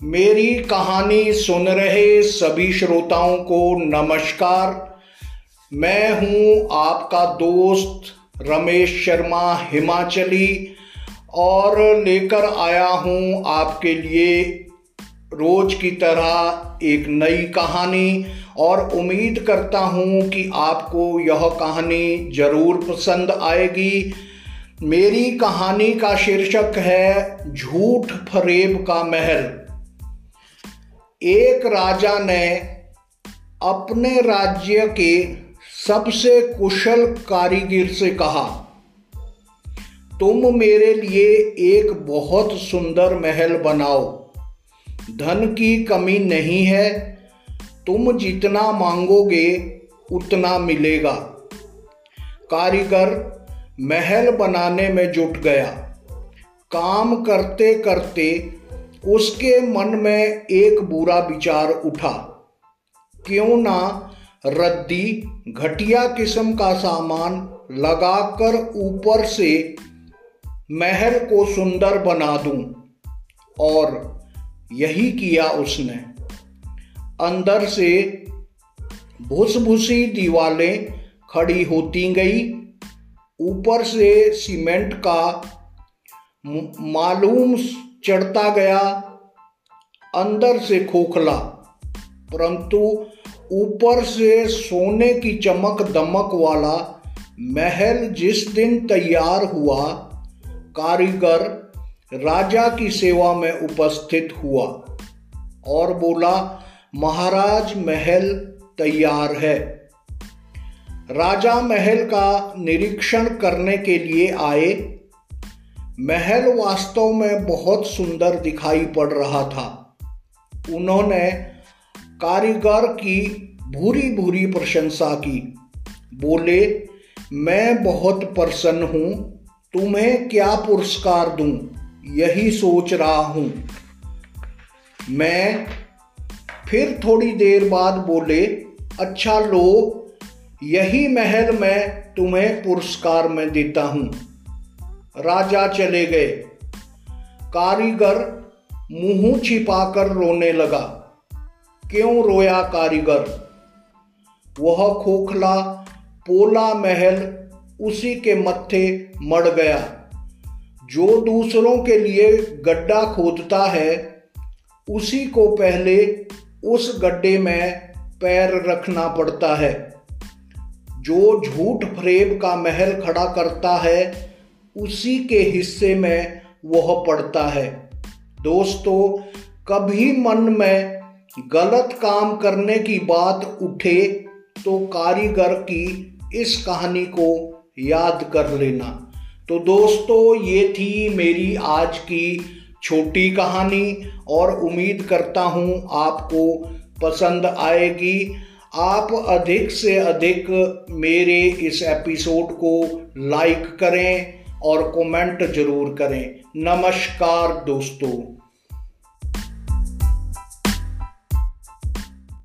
मेरी कहानी सुन रहे सभी श्रोताओं को नमस्कार। मैं हूँ आपका दोस्त रमेश शर्मा हिमाचली और लेकर आया हूँ आपके लिए रोज की तरह एक नई कहानी और उम्मीद करता हूँ कि आपको यह कहानी ज़रूर पसंद आएगी। मेरी कहानी का शीर्षक है झूठ फरेब का महल। एक राजा ने अपने राज्य के सबसे कुशल कारीगर से कहा, तुम मेरे लिए एक बहुत सुंदर महल बनाओ। धन की कमी नहीं है। तुम जितना मांगोगे, उतना मिलेगा। कारीगर महल बनाने में जुट गया। काम करते करते उसके मन में एक बुरा विचार उठा। क्यों ना रद्दी घटिया किस्म का सामान लगाकर ऊपर से महल को सुंदर बना दूँ, और यही किया उसने। अंदर से भूसी दीवारें खड़ी होती गई। ऊपर से सीमेंट का मालूम चढ़ता गया, अंदर से खोखला, परंतु ऊपर से सोने की चमक दमक वाला महल जिस दिन तैयार हुआ, कारीगर राजा की सेवा में उपस्थित हुआ और बोला, महाराज, महल तैयार है। राजा महल का निरीक्षण करने के लिए आए। महल वास्तव में बहुत सुंदर दिखाई पड़ रहा था। उन्होंने कारीगर की भूरी भूरी प्रशंसा की। बोले, मैं बहुत प्रसन्न हूँ, तुम्हें क्या पुरस्कार दूँ, यही सोच रहा हूँ। मैं फिर थोड़ी देर बाद बोले अच्छा लो, यही महल मैं तुम्हें पुरस्कार में देता हूँ। राजा चले गए। कारीगर मुँह छिपाकर रोने लगा। क्यों रोया कारीगर? वह खोखला पोला महल उसी के मत्थे मड़ गया। जो दूसरों के लिए गड्ढा खोदता है, उसी को पहले उस गड्ढे में पैर रखना पड़ता है। जो झूठ फरेब का महल खड़ा करता है उसी के हिस्से में वह पड़ता है। दोस्तों, कभी मन में गलत काम करने की बात उठे तो कारीगर की इस कहानी को याद कर लेना। तो दोस्तों, ये थी मेरी आज की छोटी कहानी और उम्मीद करता हूँ आपको पसंद आएगी। आप अधिक से अधिक मेरे इस एपिसोड को लाइक करें और कमेंट ज़रूर करें। नमस्कार दोस्तों।